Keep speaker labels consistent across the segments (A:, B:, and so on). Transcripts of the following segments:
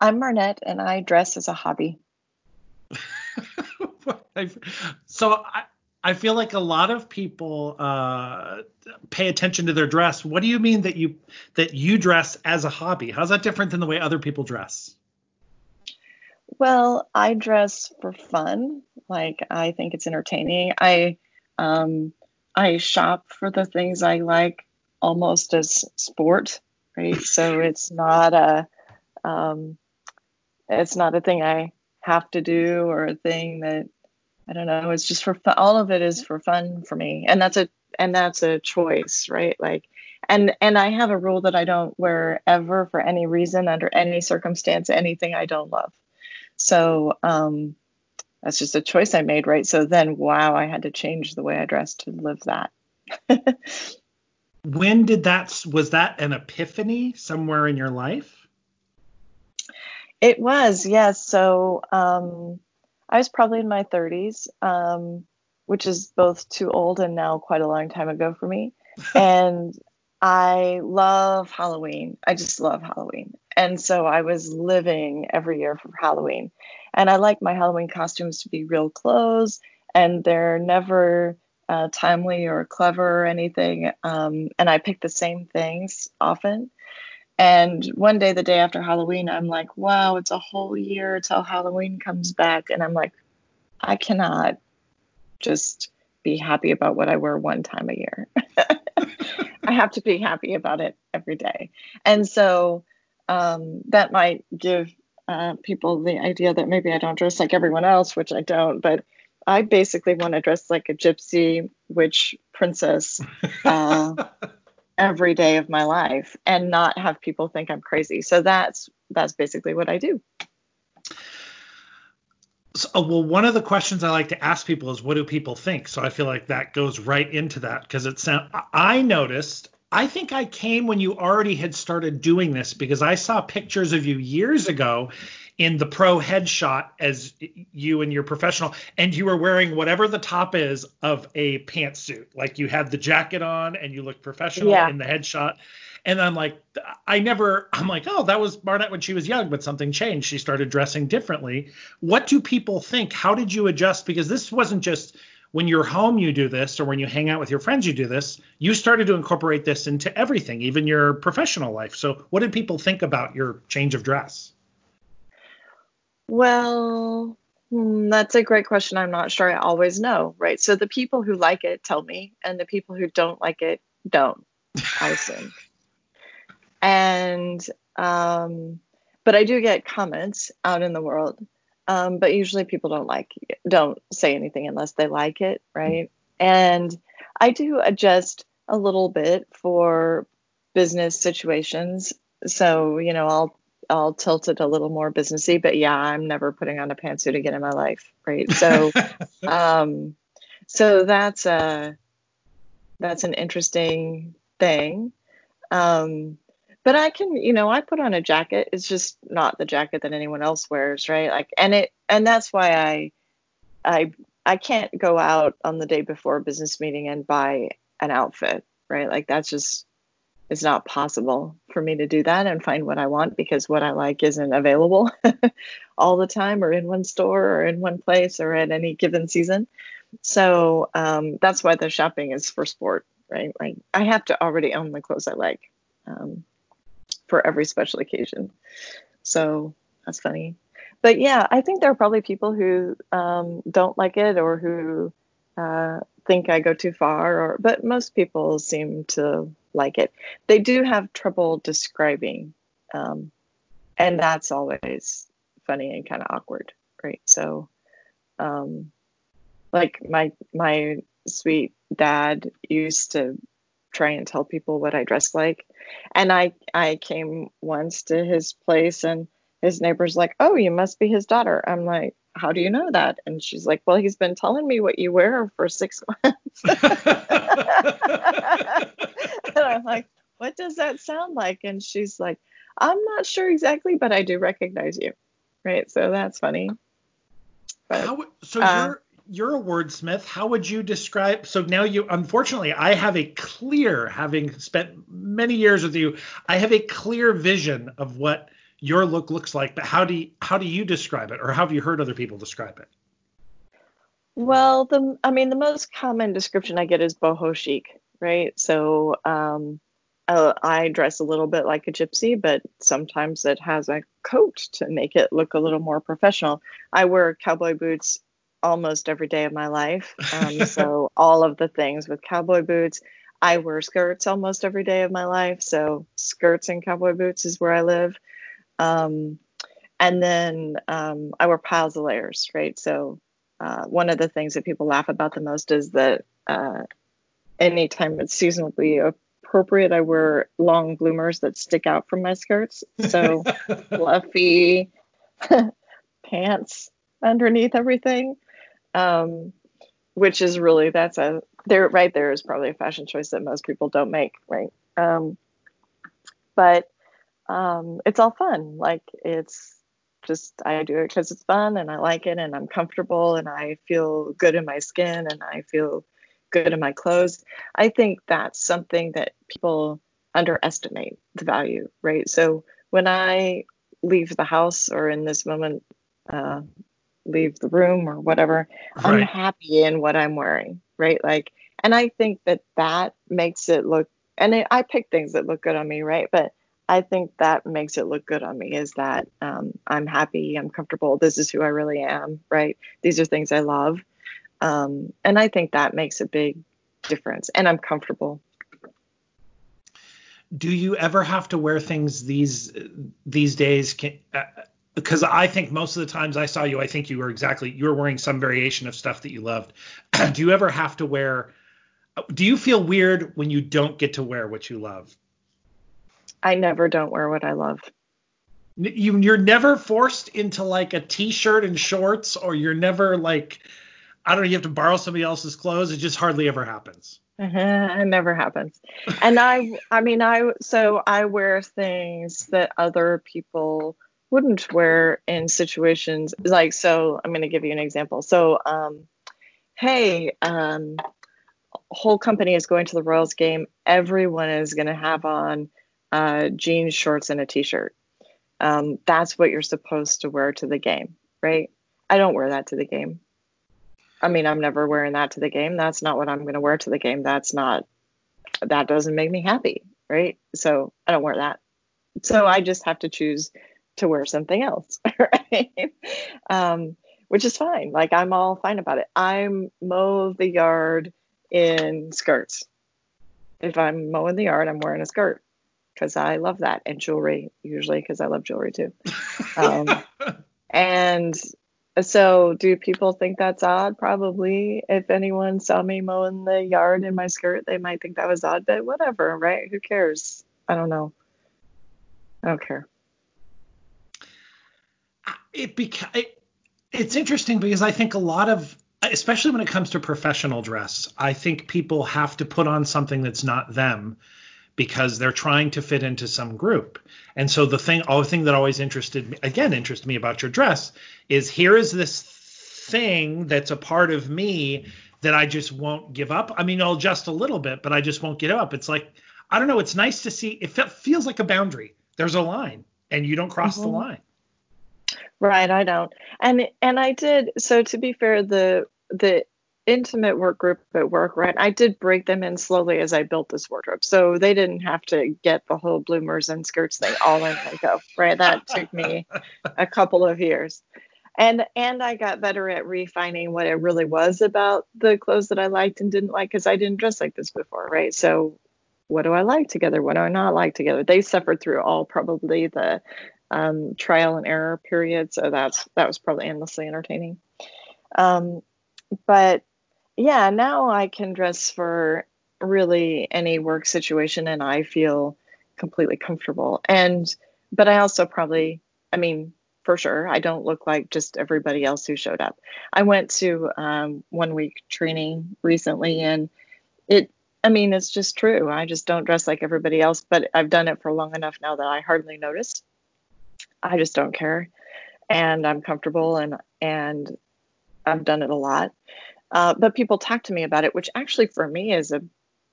A: I'm Marnette, and I dress as a hobby.
B: so I, I feel like a lot of people uh, pay attention to their dress. What do you mean that you that you dress as a hobby? How's that different than the way other people dress?
A: Well, I dress for fun. Like I think it's entertaining. I um, I shop for the things I like almost as sport, right? So it's not a um, it's not a thing I have to do or a thing that I don't know. It's just for fun. All of it is for fun for me, and that's a and that's a choice, right? Like, and and I have a rule that I don't wear ever for any reason, under any circumstance, anything I don't love. So um, that's just a choice I made, right? So then, wow, I had to change the way I dressed to live that.
B: when did that? Was that an epiphany somewhere in your life?
A: It was, yes. So um, I was probably in my 30s, um, which is both too old and now quite a long time ago for me. and I love Halloween. I just love Halloween. And so I was living every year for Halloween. And I like my Halloween costumes to be real clothes, and they're never uh, timely or clever or anything. Um, and I pick the same things often. And one day, the day after Halloween, I'm like, wow, it's a whole year till Halloween comes back. And I'm like, I cannot just be happy about what I wear one time a year. I have to be happy about it every day. And so um, that might give uh, people the idea that maybe I don't dress like everyone else, which I don't. But I basically want to dress like a gypsy witch princess. Uh, every day of my life and not have people think I'm crazy. So that's that's basically what I do.
B: So, uh, well, one of the questions I like to ask people is, what do people think? So I feel like that goes right into that because it it's. I noticed. I think I came when you already had started doing this because I saw pictures of you years ago in the pro headshot as you and your professional, and you were wearing whatever the top is of a pantsuit. Like you had the jacket on and you looked professional yeah. in the headshot. And I'm like, I never, I'm like, oh, that was Marnette when she was young, but something changed. She started dressing differently. What do people think? How did you adjust? Because this wasn't just when you're home you do this or when you hang out with your friends you do this you started to incorporate this into everything even your professional life so what did people think about your change of dress
A: well, hmm, that's a great question. I'm not sure I always know, right? So the people who like it tell me, and the people who don't like it don't, I assume. and, um, but I do get comments out in the world. Um, but usually people don't like, don't say anything unless they like it, right? And I do adjust a little bit for business situations. So, you know, I'll I'll tilt it a little more businessy, but yeah, I'm never putting on a pantsuit again in my life, right? So, um, so that's a that's an interesting thing. Um, but I can, you know, I put on a jacket. It's just not the jacket that anyone else wears, right? Like, and it, and that's why I, I, I can't go out on the day before a business meeting and buy an outfit, right? Like that's just it's not possible for me to do that and find what I want because what I like isn't available all the time or in one store or in one place or at any given season. So um, that's why the shopping is for sport, right? Like I have to already own the clothes I like um, for every special occasion. So that's funny. But yeah, I think there are probably people who um, don't like it or who uh, think I go too far, or but most people seem to like it. They do have trouble describing, um, and that's always funny and kind of awkward, right? So, um, like my my sweet dad used to try and tell people what I dress like, and I I came once to his place and his neighbor's like, "Oh, you must be his daughter." I'm like, how do you know that? And she's like, well, he's been telling me what you wear for six months. and I'm like, what does that sound like? And she's like, I'm not sure exactly, but I do recognize you. Right. So that's funny.
B: But, how, so uh, you're you're a wordsmith. How would you describe? So now you, unfortunately, I have a clear, having spent many years with you, I have a clear vision of what your look looks like, but how do you, how do you describe it, or how have you heard other people describe it?
A: Well, the I mean the most common description I get is boho chic, right? So um, I dress a little bit like a gypsy, but sometimes it has a coat to make it look a little more professional. I wear cowboy boots almost every day of my life, um, so all of the things with cowboy boots. I wear skirts almost every day of my life, so skirts and cowboy boots is where I live. Um, and then um, I wear piles of layers, right? So uh, one of the things that people laugh about the most is that uh, anytime it's seasonally appropriate, I wear long bloomers that stick out from my skirts. So fluffy pants underneath everything, um, which is really that's a there right there is probably a fashion choice that most people don't make, right? Um, but um, it's all fun. Like it's just I do it because it's fun and I like it and I'm comfortable and I feel good in my skin and I feel good in my clothes. I think that's something that people underestimate the value, right? So when I leave the house or in this moment uh, leave the room or whatever, right. I'm happy in what I'm wearing, right? Like, and I think that that makes it look. And it, I pick things that look good on me, right? But I think that makes it look good on me is that um, I'm happy, I'm comfortable. This is who I really am, right? These are things I love. Um, and I think that makes a big difference. And I'm comfortable.
B: Do you ever have to wear things these these days? Can, uh, because I think most of the times I saw you, I think you were exactly you were wearing some variation of stuff that you loved. do you ever have to wear? Do you feel weird when you don't get to wear what you love?
A: I never don't wear what I love.
B: You you're never forced into like a t-shirt and shorts, or you're never like I don't know. You have to borrow somebody else's clothes. It just hardly ever happens.
A: Uh-huh, it never happens. And I I mean I so I wear things that other people wouldn't wear in situations like so I'm going to give you an example. So um hey um whole company is going to the Royals game. Everyone is going to have on uh, jeans, shorts, and a t-shirt. Um, that's what you're supposed to wear to the game, right? I don't wear that to the game. I mean, I'm never wearing that to the game. That's not what I'm going to wear to the game. That's not, that doesn't make me happy, right? So I don't wear that. So I just have to choose to wear something else, right? Um, which is fine. Like I'm all fine about it. I'm mow the yard in skirts. If I'm mowing the yard, I'm wearing a skirt because I love that, and jewelry usually because I love jewelry too. Um, and so, do people think that's odd? Probably. If anyone saw me mowing the yard in my skirt, they might think that was odd, but whatever, right? Who cares? I don't know. I don't care.
B: It, beca- it it's interesting because I think a lot of especially when it comes to professional dress, I think people have to put on something that's not them because they're trying to fit into some group. And so the thing, oh, the thing that always interested me, again, interested me about your dress is here is this thing that's a part of me that I just won't give up. I mean, I'll adjust a little bit, but I just won't give up. It's like, I don't know. It's nice to see. It feels like a boundary. There's a line, and you don't cross mm-hmm. the line.
A: Right, I don't. And and I did. So to be fair, the the intimate work group at work, right? I did break them in slowly as I built this wardrobe. So they didn't have to get the whole bloomers and skirts thing all in one go, right? That took me a couple of years. And and I got better at refining what it really was about the clothes that I liked and didn't like because I didn't dress like this before, right? So what do I like together? What do I not like together? They suffered through all probably the um, trial and error period, so that's that was probably endlessly entertaining. Um, but yeah, now I can dress for really any work situation and I feel completely comfortable. And, but I also probably, I mean, for sure, I don't look like just everybody else who showed up. I went to um, one week training recently and it, I mean, it's just true. I just don't dress like everybody else, but I've done it for long enough now that I hardly notice. I just don't care. And I'm comfortable and, and I've done it a lot. Uh, but people talk to me about it, which actually for me is a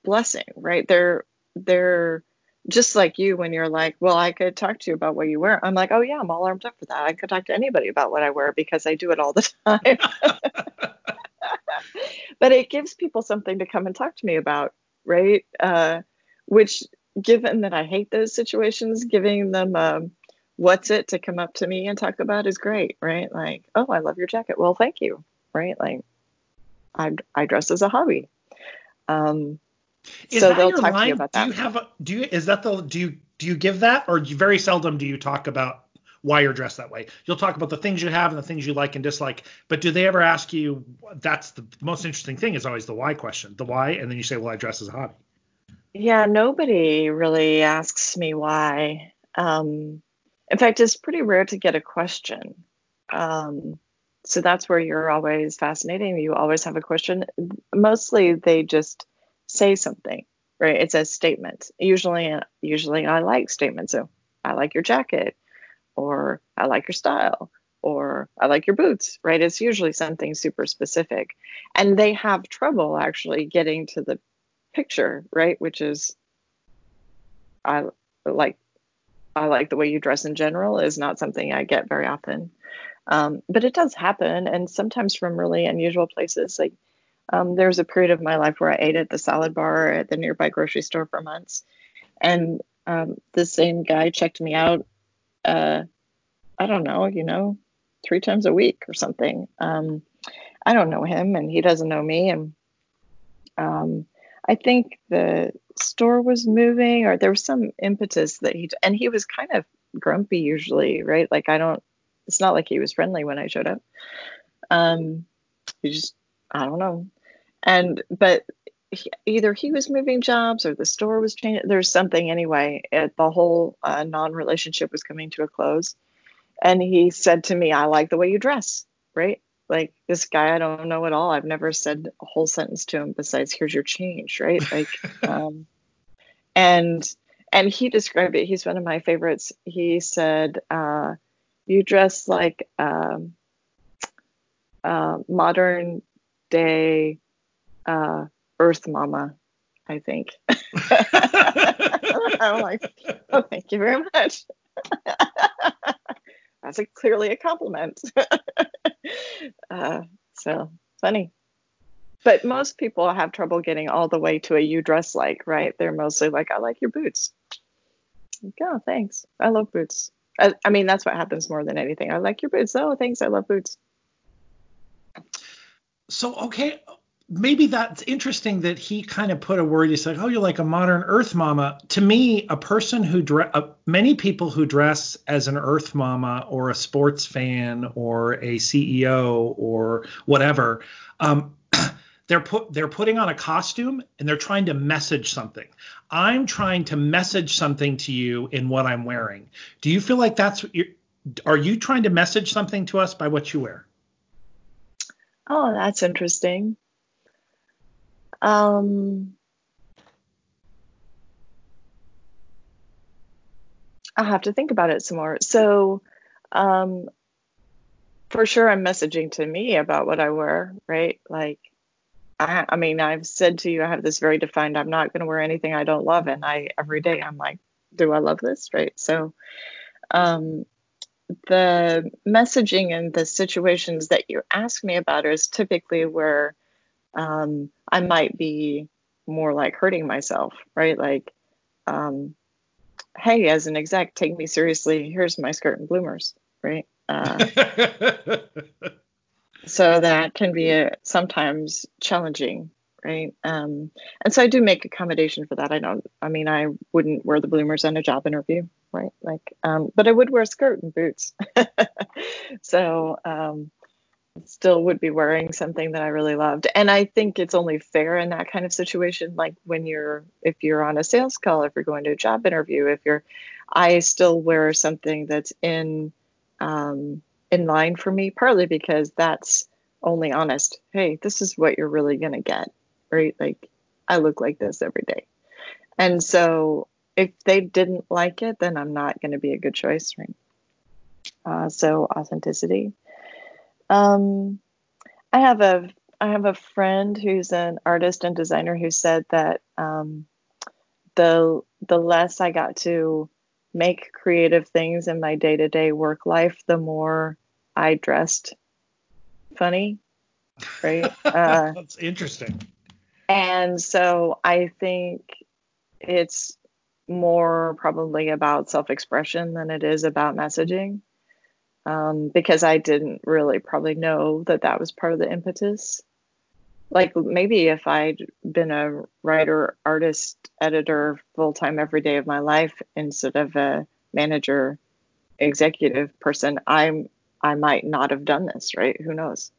A: blessing, right? They're they're just like you when you're like, well, I could talk to you about what you wear. I'm like, oh yeah, I'm all armed up for that. I could talk to anybody about what I wear because I do it all the time. but it gives people something to come and talk to me about, right? Uh, which, given that I hate those situations, giving them um, what's it to come up to me and talk about is great, right? Like, oh, I love your jacket. Well, thank you, right? Like, I I dress as a hobby. Um,
B: is so they'll talk line? to you about that. Do you have a do you is that the do you do you give that or very seldom do you talk about why you're dressed that way? You'll talk about the things you have and the things you like and dislike, but do they ever ask you that's the most interesting thing is always the why question. The why and then you say, Well, I dress as a hobby.
A: Yeah, nobody really asks me why. Um, in fact, it's pretty rare to get a question. Um, so that's where you're always fascinating. You always have a question. Mostly they just say something, right? It's a statement. Usually, usually I like statements. So I like your jacket, or I like your style, or I like your boots, right? It's usually something super specific. And they have trouble actually getting to the picture, right? Which is I like I like the way you dress in general is not something I get very often. Um, but it does happen, and sometimes from really unusual places. Like um, there was a period of my life where I ate at the salad bar at the nearby grocery store for months, and um, the same guy checked me out. Uh, I don't know, you know, three times a week or something. Um, I don't know him, and he doesn't know me, and um, I think the store was moving, or there was some impetus that he and he was kind of grumpy usually, right? Like I don't. It's not like he was friendly when I showed up. Um, he just I don't know and but he, either he was moving jobs or the store was changing. There's something anyway. It, the whole uh, non-relationship was coming to a close, and he said to me, "I like the way you dress." Right? Like this guy, I don't know at all. I've never said a whole sentence to him besides "Here's your change." Right? Like, um, and and he described it. He's one of my favorites. He said, uh, "You dress like um, uh, modern day." uh, Earth Mama, I think. I'm like, oh, thank you very much. That's a, clearly a compliment. Uh, so funny. But most people have trouble getting all the way to a you dress like, right? They're mostly like, I like your boots. Like, oh, thanks. I love boots. I, I mean, that's what happens more than anything. I like your boots. Oh, thanks. I love boots.
B: So, okay, maybe that's interesting that he kind of put a word. He's like, "Oh, you're like a modern Earth Mama." To me, a person who dress, uh, many people who dress as an Earth Mama or a sports fan or a CEO or whatever, um, they're put they're putting on a costume and they're trying to message something. I'm trying to message something to you in what I'm wearing. Do you feel like that's what you're? are you trying to message something to us by what you wear?
A: Oh, that's interesting. Um, I'll have to think about it some more. So, um, for sure, I'm messaging to me about what I wear, right? Like, I, I mean, I've said to you, I have this very defined. I'm not going to wear anything I don't love, and I every day I'm like, do I love this, right? So, um, the messaging and the situations that you ask me about is typically where um, I might be more like hurting myself, right? Like, um, hey, as an exec, take me seriously. Here's my skirt and bloomers, right? Uh, so that can be a, sometimes challenging, right? Um, and so I do make accommodation for that. I don't, I mean, I wouldn't wear the bloomers on a job interview, right? Like, um, but I would wear a skirt and boots. so, um, still would be wearing something that I really loved. And I think it's only fair in that kind of situation, like when you're, if you're on a sales call, if you're going to a job interview, if you're, I still wear something that's in, um, in line for me, partly because that's only honest. Hey, this is what you're really to get, right? Like I look like this every day. And so if they didn't like it, then I'm not to be a good choice, right? Uh, so authenticity. Um, I have a I have a friend who's an artist and designer who said that um, the the less I got to make creative things in my day-to-day work life, the more I dressed funny, right?
B: Uh, That's interesting.
A: And so I think it's more probably about self-expression than it is about messaging. Um, because I didn't really probably know that that was part of the impetus like maybe if I'd been a writer, artist, editor full time every day of my life instead of a manager, executive person, I'm I might not have done this, right? Who knows?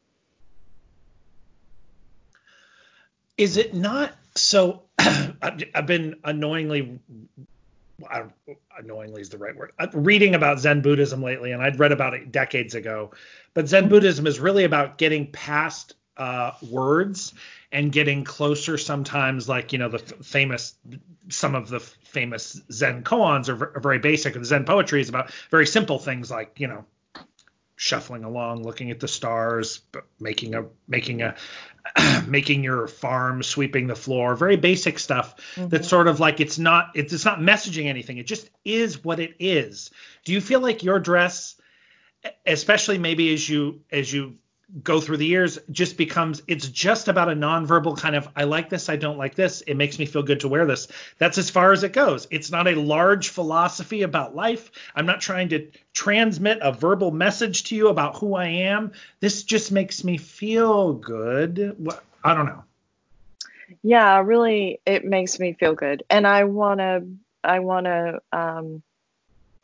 B: Is it not so? I've been annoyingly annoyingly is the right word. I'm reading about Zen Buddhism lately, and I'd read about it decades ago. But Zen Buddhism is really about getting past uh, words and getting closer sometimes like you know the f- famous some of the famous zen koans are, v- are very basic and zen poetry is about very simple things like you know shuffling along looking at the stars making a making a making your farm sweeping the floor very basic stuff mm-hmm. that's sort of like it's not it's, it's not messaging anything it just is what it is do you feel like your dress especially maybe as you as you go through the years just becomes it's just about a nonverbal kind of I like this, I don't like this, it makes me feel good to wear this. That's as far as it goes. It's not a large philosophy about life. I'm not trying to transmit a verbal message to you about who I am. This just makes me feel good. I don't know.
A: Yeah, really it makes me feel good. And I want to I want to um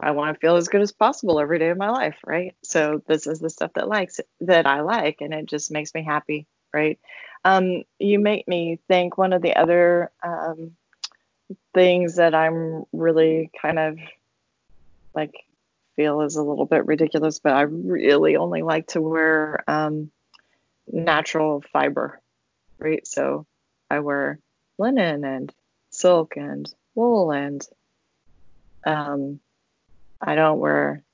A: I want to feel as good as possible every day of my life, right? So this is the stuff that likes that I like, and it just makes me happy, right? Um, you make me think one of the other um, things that I'm really kind of like feel is a little bit ridiculous, but I really only like to wear um, natural fiber, right? So I wear linen and silk and wool and um, I don't wear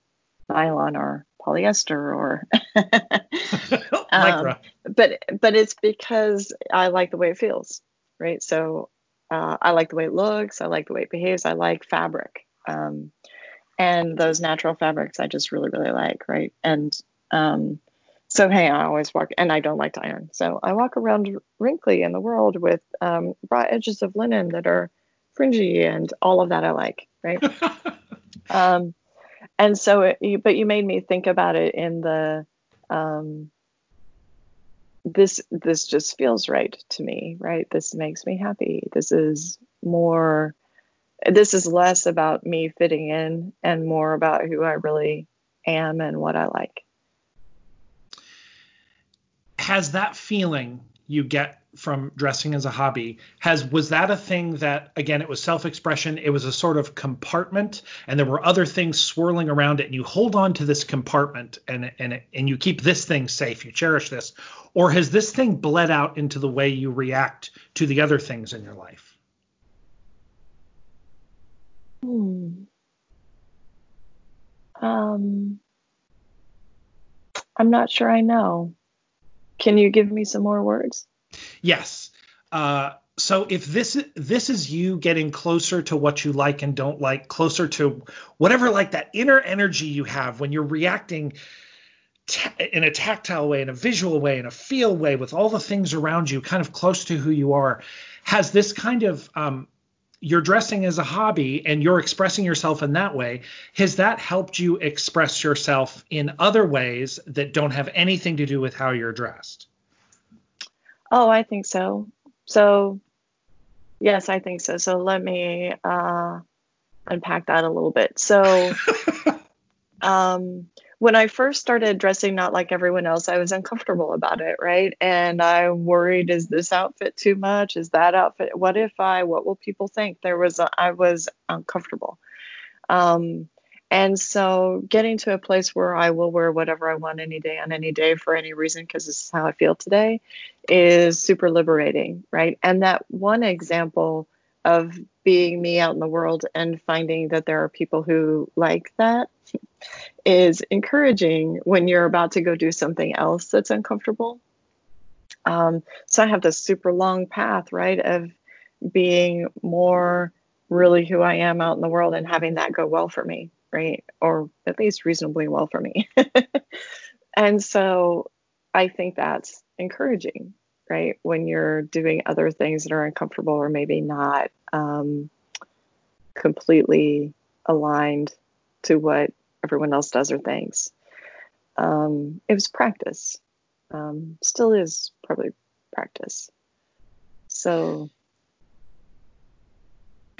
A: nylon or polyester or um, but but it's because I like the way it feels, right? So uh, I like the way it looks, I like the way it behaves, I like fabric, um, and those natural fabrics I just really really like, right? And um, so hey, I always walk, and I don't like to iron, so I walk around wrinkly in the world with um, raw edges of linen that are fringy and all of that I like, right? um, and so it, but you made me think about it in the um, this this just feels right to me right? This makes me happy. This is more this is less about me fitting in and more about who i really am and what i like.
B: Has that feeling you get from dressing as a hobby has was that a thing that again it was self-expression it was a sort of compartment and there were other things swirling around it and you hold on to this compartment and and and you keep this thing safe you cherish this? Or has this thing bled out into the way you react to the other things in your life?
A: Hmm. um i'm not sure i know can you give me some more words
B: Yes. Uh, so if this this is you getting closer to what you like and don't like, closer to whatever like that inner energy you have when you're reacting in a tactile way, in a visual way, in a feel way, with all the things around you, kind of close to who you are, has this kind of um, you're dressing as a hobby and you're expressing yourself in that way, has that helped you express yourself in other ways that don't have anything to do with how you're dressed?
A: Oh, I think so. So, yes, I think so. So let me uh, unpack that a little bit. So, um, when I first started dressing not like everyone else, I was uncomfortable about it, right? And I worried, is this outfit too much? Is that outfit? What if I? What will people think? There was, a, I was uncomfortable. Um, and so getting to a place where I will wear whatever I want any day on any day for any reason, because this is how I feel today, is super liberating, right? And that one example of being me out in the world and finding that there are people who like that is encouraging when you're about to go do something else that's uncomfortable. Um, so I have this super long path, right, of being more really who I am out in the world and having that go well for me, right? Or at least reasonably well for me. and so I think that's encouraging, right? When you're doing other things that are uncomfortable or maybe not um, completely aligned to what everyone else does their thinks. Um, it was practice. Um, still is probably practice. So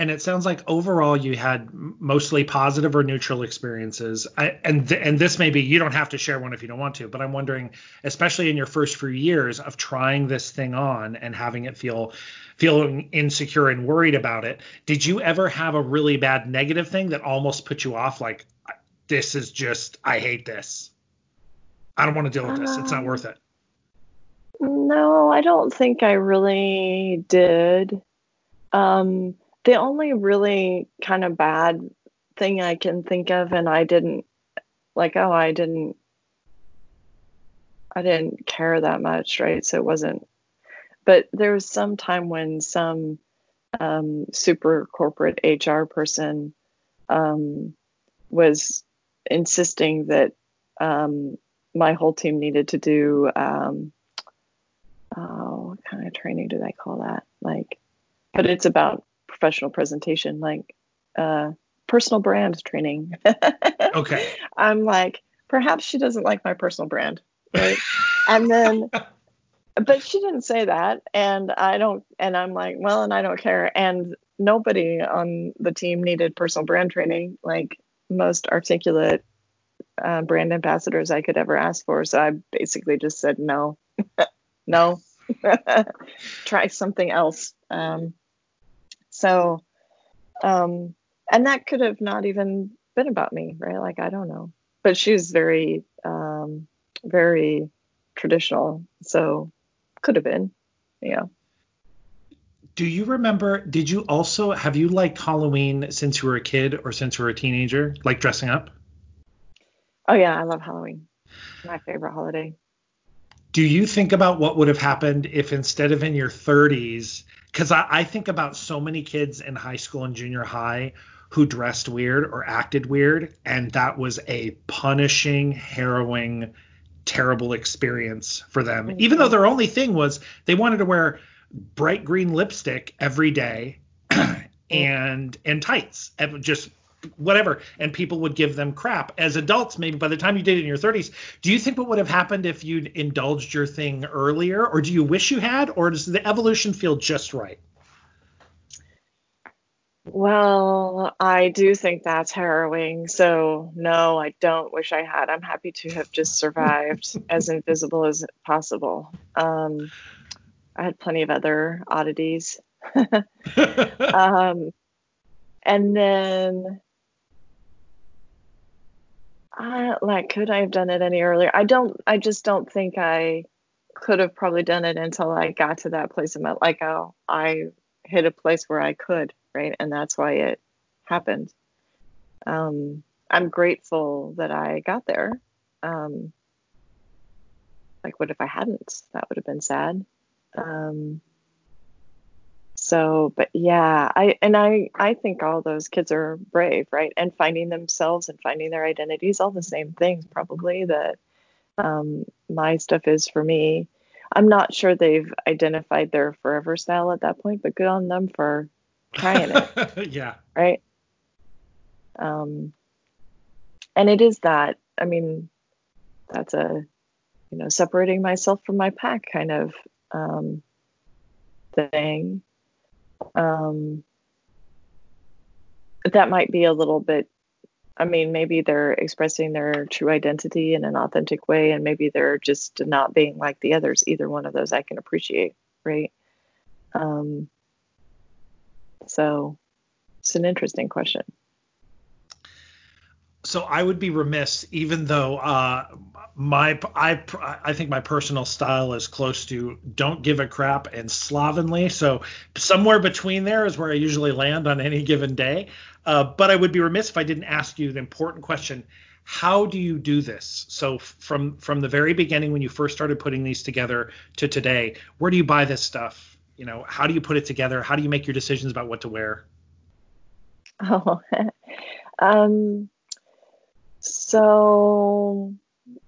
B: and it sounds like overall you had mostly positive or neutral experiences. I, and th- and this may be you don't have to share one if you don't want to, but I'm wondering, especially in your first few years of trying this thing on and having it feel feeling insecure and worried about it, did you ever have a really bad negative thing that almost put you off? Like this is just I hate this. I don't want to deal with this. It's not worth it.
A: No, I don't think I really did. Um, the only really kind of bad thing I can think of, and I didn't like, oh, I didn't, I didn't care that much, right? So it wasn't, but there was some time when some um, super corporate HR person um, was insisting that um, my whole team needed to do, um, oh, what kind of training do they call that? Like, but it's about professional presentation, like uh, personal brand training.
B: okay.
A: I'm like, perhaps she doesn't like my personal brand, right? and then, but she didn't say that, and I don't, and I'm like, well, and I don't care, and nobody on the team needed personal brand training, like most articulate uh, brand ambassadors I could ever ask for. So I basically just said no, no, try something else. Um, so, um, and that could have not even been about me, right? Like, I don't know. But she's very, um, very traditional. So, could have been, yeah.
B: Do you remember? Did you also have you liked Halloween since you were a kid or since you were a teenager, like dressing up?
A: Oh yeah, I love Halloween. My favorite holiday.
B: Do you think about what would have happened if instead of in your 30s because I, I think about so many kids in high school and junior high who dressed weird or acted weird, and that was a punishing, harrowing, terrible experience for them. Mm-hmm. Even though their only thing was they wanted to wear bright green lipstick every day and and tights, just whatever, and people would give them crap. As adults, maybe by the time you did it in your 30s, do you think what would have happened if you'd indulged your thing earlier, or do you wish you had, or does the evolution feel just right?
A: Well, I do think that's harrowing. So, no, I don't wish I had. I'm happy to have just survived as invisible as possible. Um, I had plenty of other oddities. um, and then I like could I have done it any earlier? I don't I just don't think I could have probably done it until I got to that place in my like oh I hit a place where I could, right? And that's why it happened. Um I'm grateful that I got there. Um like what if I hadn't? That would have been sad. Um so but yeah i and i i think all those kids are brave right? And finding themselves and finding their identities all the same things probably that um, my stuff is for me. I'm not sure they've identified their forever style at that point but good on them for trying
B: it yeah.
A: right? Um and it is that i mean that's a you know separating myself from my pack kind of um thing um, that might be a little bit I mean, maybe they're expressing their true identity in an authentic way, and maybe they're just not being like the others. Either one of those I can appreciate, right? Um, so it's an interesting question
B: so I would be remiss, even though uh, my I I think my personal style is close to don't give a crap and slovenly. So somewhere between there is where I usually land on any given day. Uh, but I would be remiss if I didn't ask you the important question: How do you do this? So from from the very beginning, when you first started putting these together to today, where do you buy this stuff? You know, how do you put it together? How do you make your decisions about what to wear?
A: Oh, um, so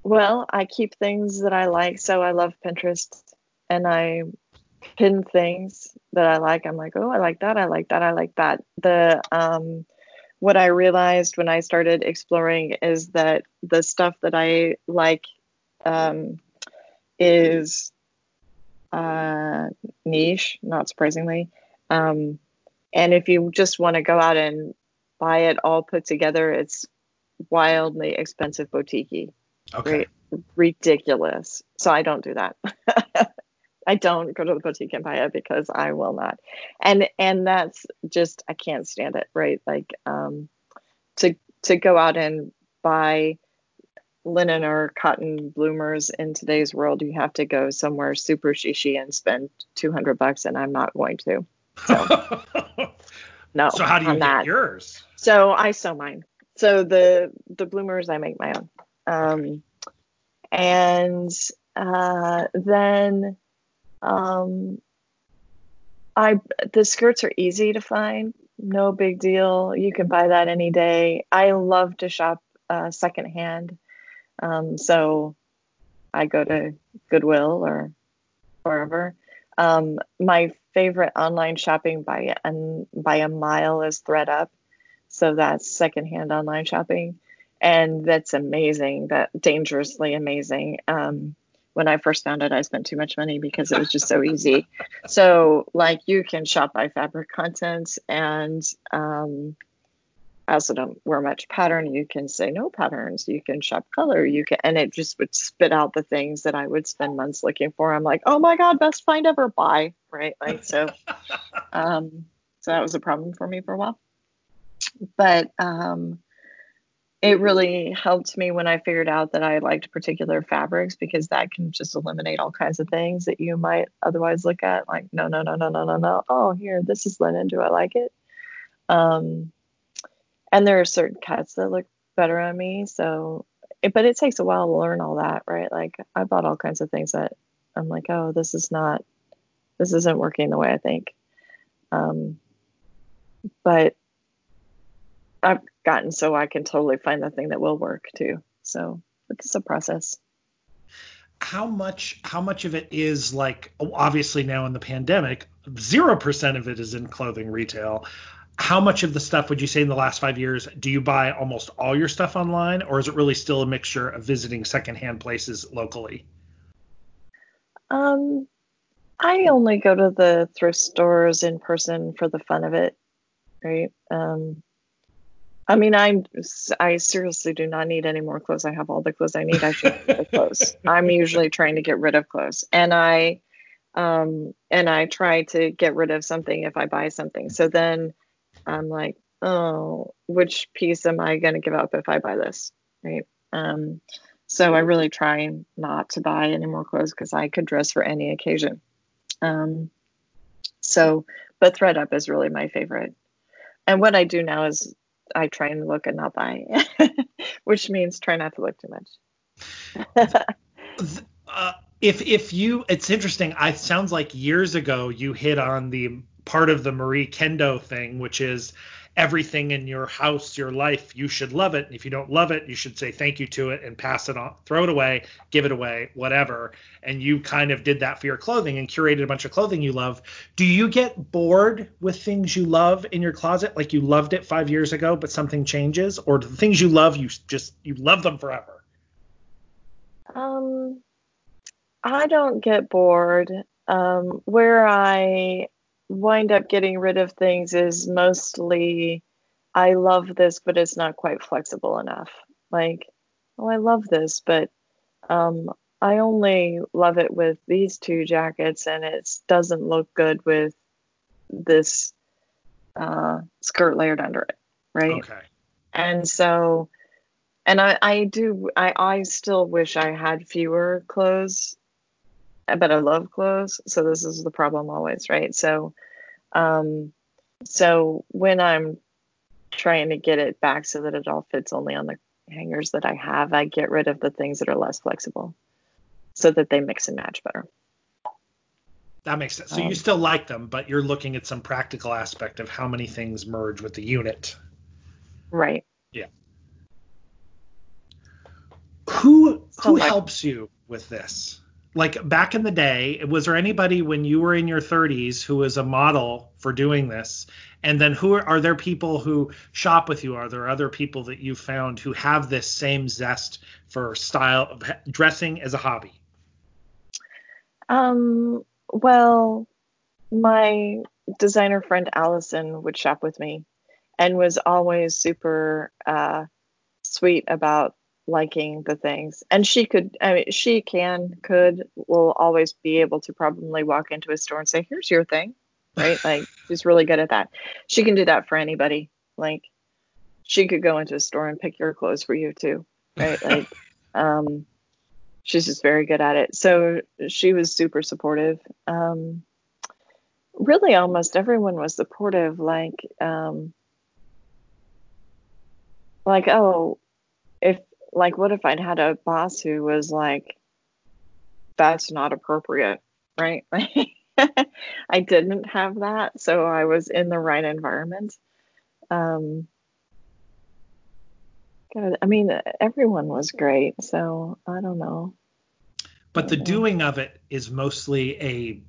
A: well, I keep things that I like. So I love Pinterest, and I pin things that I like. I'm like, oh, I like that. I like that. I like that. The um, what I realized when I started exploring is that the stuff that I like um, is uh, niche, not surprisingly. Um, and if you just want to go out and buy it all put together, it's wildly expensive boutique.
B: Okay.
A: Right? Ridiculous. So I don't do that. I don't go to the boutique and buy it because I will not. And and that's just I can't stand it, right? Like um to to go out and buy linen or cotton bloomers in today's world, you have to go somewhere super shishi and spend 200 bucks and I'm not going to. So no.
B: So how do you get
A: that.
B: yours?
A: So I sew mine. So the the bloomers I make my own. Um and uh then um, I the skirts are easy to find, no big deal. You can buy that any day. I love to shop uh, secondhand, um, so I go to Goodwill or wherever. Um, my favorite online shopping by and by a mile is ThredUp, so that's secondhand online shopping, and that's amazing. That dangerously amazing. Um, when I first found it, I spent too much money because it was just so easy. So, like, you can shop by fabric content, and um, I also don't wear much pattern. You can say no patterns. You can shop color. You can, and it just would spit out the things that I would spend months looking for. I'm like, oh my god, best find ever, buy, right? Like, so, um, so that was a problem for me for a while. But um, it really helped me when I figured out that I liked particular fabrics because that can just eliminate all kinds of things that you might otherwise look at. Like, no, no, no, no, no, no, no. Oh, here, this is linen. Do I like it? Um, and there are certain cuts that look better on me. So, it, but it takes a while to learn all that, right? Like, I bought all kinds of things that I'm like, oh, this is not, this isn't working the way I think. Um, but I've gotten so I can totally find the thing that will work too. So it's a process.
B: How much how much of it is like obviously now in the pandemic, zero percent of it is in clothing retail. How much of the stuff would you say in the last five years do you buy almost all your stuff online, or is it really still a mixture of visiting secondhand places locally?
A: Um, I only go to the thrift stores in person for the fun of it, right? Um, I mean, I'm I seriously do not need any more clothes. I have all the clothes I need. I should have clothes. I'm usually trying to get rid of clothes, and I um and I try to get rid of something if I buy something. So then I'm like, oh, which piece am I going to give up if I buy this, right? Um, so I really try not to buy any more clothes because I could dress for any occasion. Um, so, but ThredUp is really my favorite. And what I do now is I try and look and not buy, which means try not to look too much.
B: uh, if if you, it's interesting. I sounds like years ago you hit on the part of the Marie Kondo thing, which is everything in your house, your life, you should love it. And if you don't love it, you should say thank you to it and pass it on, throw it away, give it away, whatever. And you kind of did that for your clothing and curated a bunch of clothing you love. Do you get bored with things you love in your closet? Like you loved it five years ago, but something changes? Or the things you love, you just, you love them forever?
A: Um, I don't get bored. Um, where I wind up getting rid of things is mostly I love this, but it's not quite flexible enough. Like, oh, I love this, but um, I only love it with these two jackets, and it doesn't look good with this uh, skirt layered under it, right?
B: Okay.
A: And so, and I, I do, I, I still wish I had fewer clothes but I love clothes. So this is the problem always, right? So, um, so when I'm trying to get it back so that it all fits only on the hangers that I have, I get rid of the things that are less flexible so that they mix and match better.
B: That makes sense. So um, you still like them, but you're looking at some practical aspect of how many things merge with the unit.
A: Right.
B: Yeah. Who who helps you with this? Like back in the day, was there anybody when you were in your 30s who was a model for doing this? And then who are, are there people who shop with you? Are there other people that you found who have this same zest for style dressing as a hobby?
A: Um, well, my designer friend Allison would shop with me and was always super uh, sweet about liking the things. And she could, I mean, she can, could, will always be able to probably walk into a store and say, here's your thing, right? like, she's really good at that. She can do that for anybody. Like, she could go into a store and pick your clothes for you too, right? Like, um, she's just very good at it. So she was super supportive. Um, really, almost everyone was supportive. Like, um, like, oh, like, what if I'd had a boss who was like, that's not appropriate, right? I didn't have that, so I was in the right environment. Um, God, I mean, everyone was great, so I don't know.
B: But the doing of it is mostly a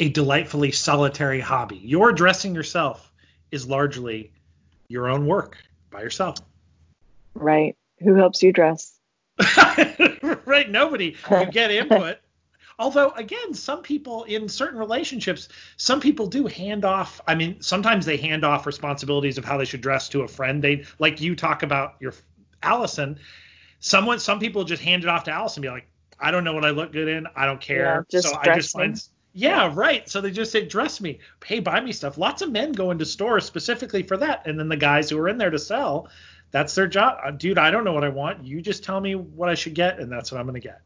B: a delightfully solitary hobby. Your dressing yourself is largely your own work by yourself.
A: Right. Who helps you dress?
B: right. Nobody. You get input. Although, again, some people in certain relationships, some people do hand off. I mean, sometimes they hand off responsibilities of how they should dress to a friend. They like you talk about your Allison. Someone, some people just hand it off to Allison, be like, I don't know what I look good in. I don't care. Yeah, so I just find. Yeah, yeah, right. So they just say, dress me. Hey, buy me stuff. Lots of men go into stores specifically for that. And then the guys who are in there to sell, that's their job. Uh, dude, I don't know what I want. You just tell me what I should get, and that's what I'm going to get.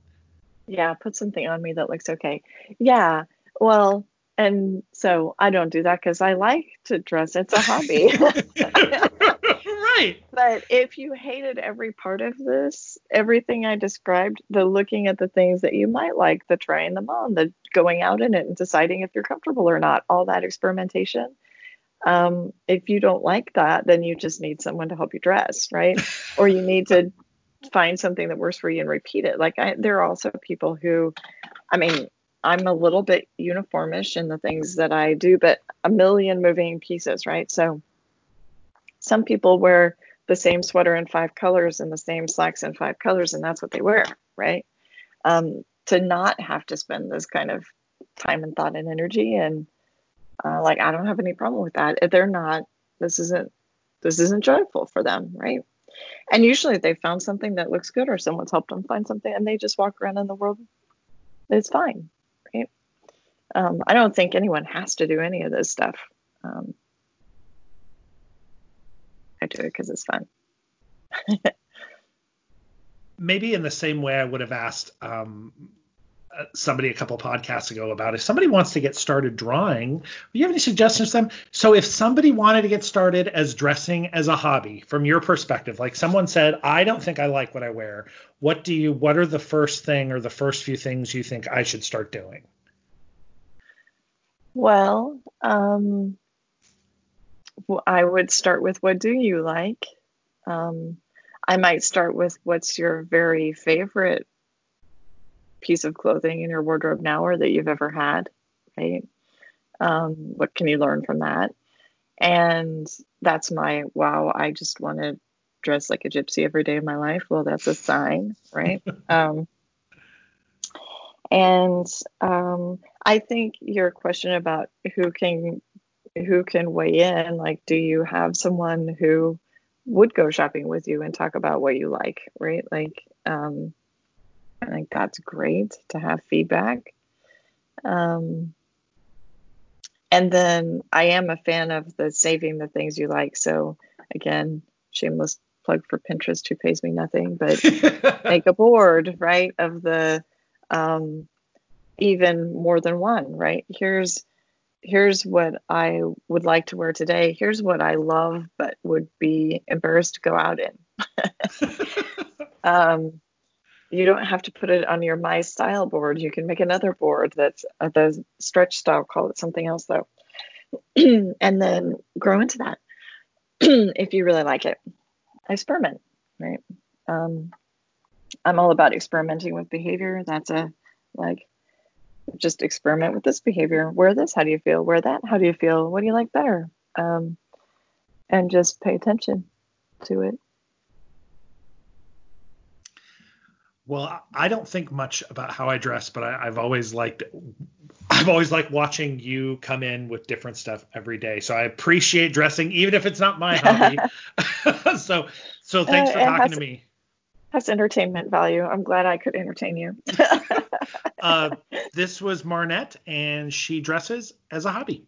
A: Yeah, put something on me that looks okay. Yeah. Well, and so I don't do that because I like to dress. It's a hobby.
B: right.
A: But if you hated every part of this, everything I described, the looking at the things that you might like, the trying them on, the going out in it and deciding if you're comfortable or not, all that experimentation. Um, if you don't like that, then you just need someone to help you dress, right? or you need to find something that works for you and repeat it. Like I, there are also people who, I mean, I'm a little bit uniformish in the things that I do, but a million moving pieces, right? So some people wear the same sweater in five colors and the same slacks in five colors, and that's what they wear, right? Um, to not have to spend this kind of time and thought and energy, and uh, like I don't have any problem with that. If they're not, this isn't this isn't joyful for them, right? And usually they found something that looks good, or someone's helped them find something, and they just walk around in the world. It's fine, right? Um, I don't think anyone has to do any of this stuff. Um, I do it because it's fun.
B: Maybe in the same way I would have asked um, somebody a couple podcasts ago about if somebody wants to get started drawing, do you have any suggestions to them? So if somebody wanted to get started as dressing as a hobby from your perspective, like someone said, I don't think I like what I wear. What do you what are the first thing or the first few things you think I should start doing?
A: Well, um, I would start with what do you like? Um, I might start with what's your very favorite piece of clothing in your wardrobe now or that you've ever had, right? Um, what can you learn from that? And that's my wow, I just want to dress like a gypsy every day of my life. Well, that's a sign, right? um, and um, I think your question about who can who can weigh in like do you have someone who would go shopping with you and talk about what you like right like um i think that's great to have feedback um and then i am a fan of the saving the things you like so again shameless plug for pinterest who pays me nothing but make a board right of the um even more than one right here's here's what I would like to wear today. Here's what I love, but would be embarrassed to go out in. um, you don't have to put it on your my style board. You can make another board that's uh, the stretch style. Call it something else though, and then grow into that if you really like it. Experiment, right? Um, I'm all about experimenting with behavior. That's a like just experiment with this behavior. Wear this. How do you feel? Wear that. How do you feel? What do you like better? Um, and just pay attention to it.
B: Well, I don't think much about how I dress, but I, have always liked I've always liked watching you come in with different stuff every day. So I appreciate dressing, even if it's not my hobby. so so thanks uh, for talking has, to me.
A: Has entertainment value. I'm glad I could entertain you.
B: uh, this was Marnette, and she dresses as a hobby.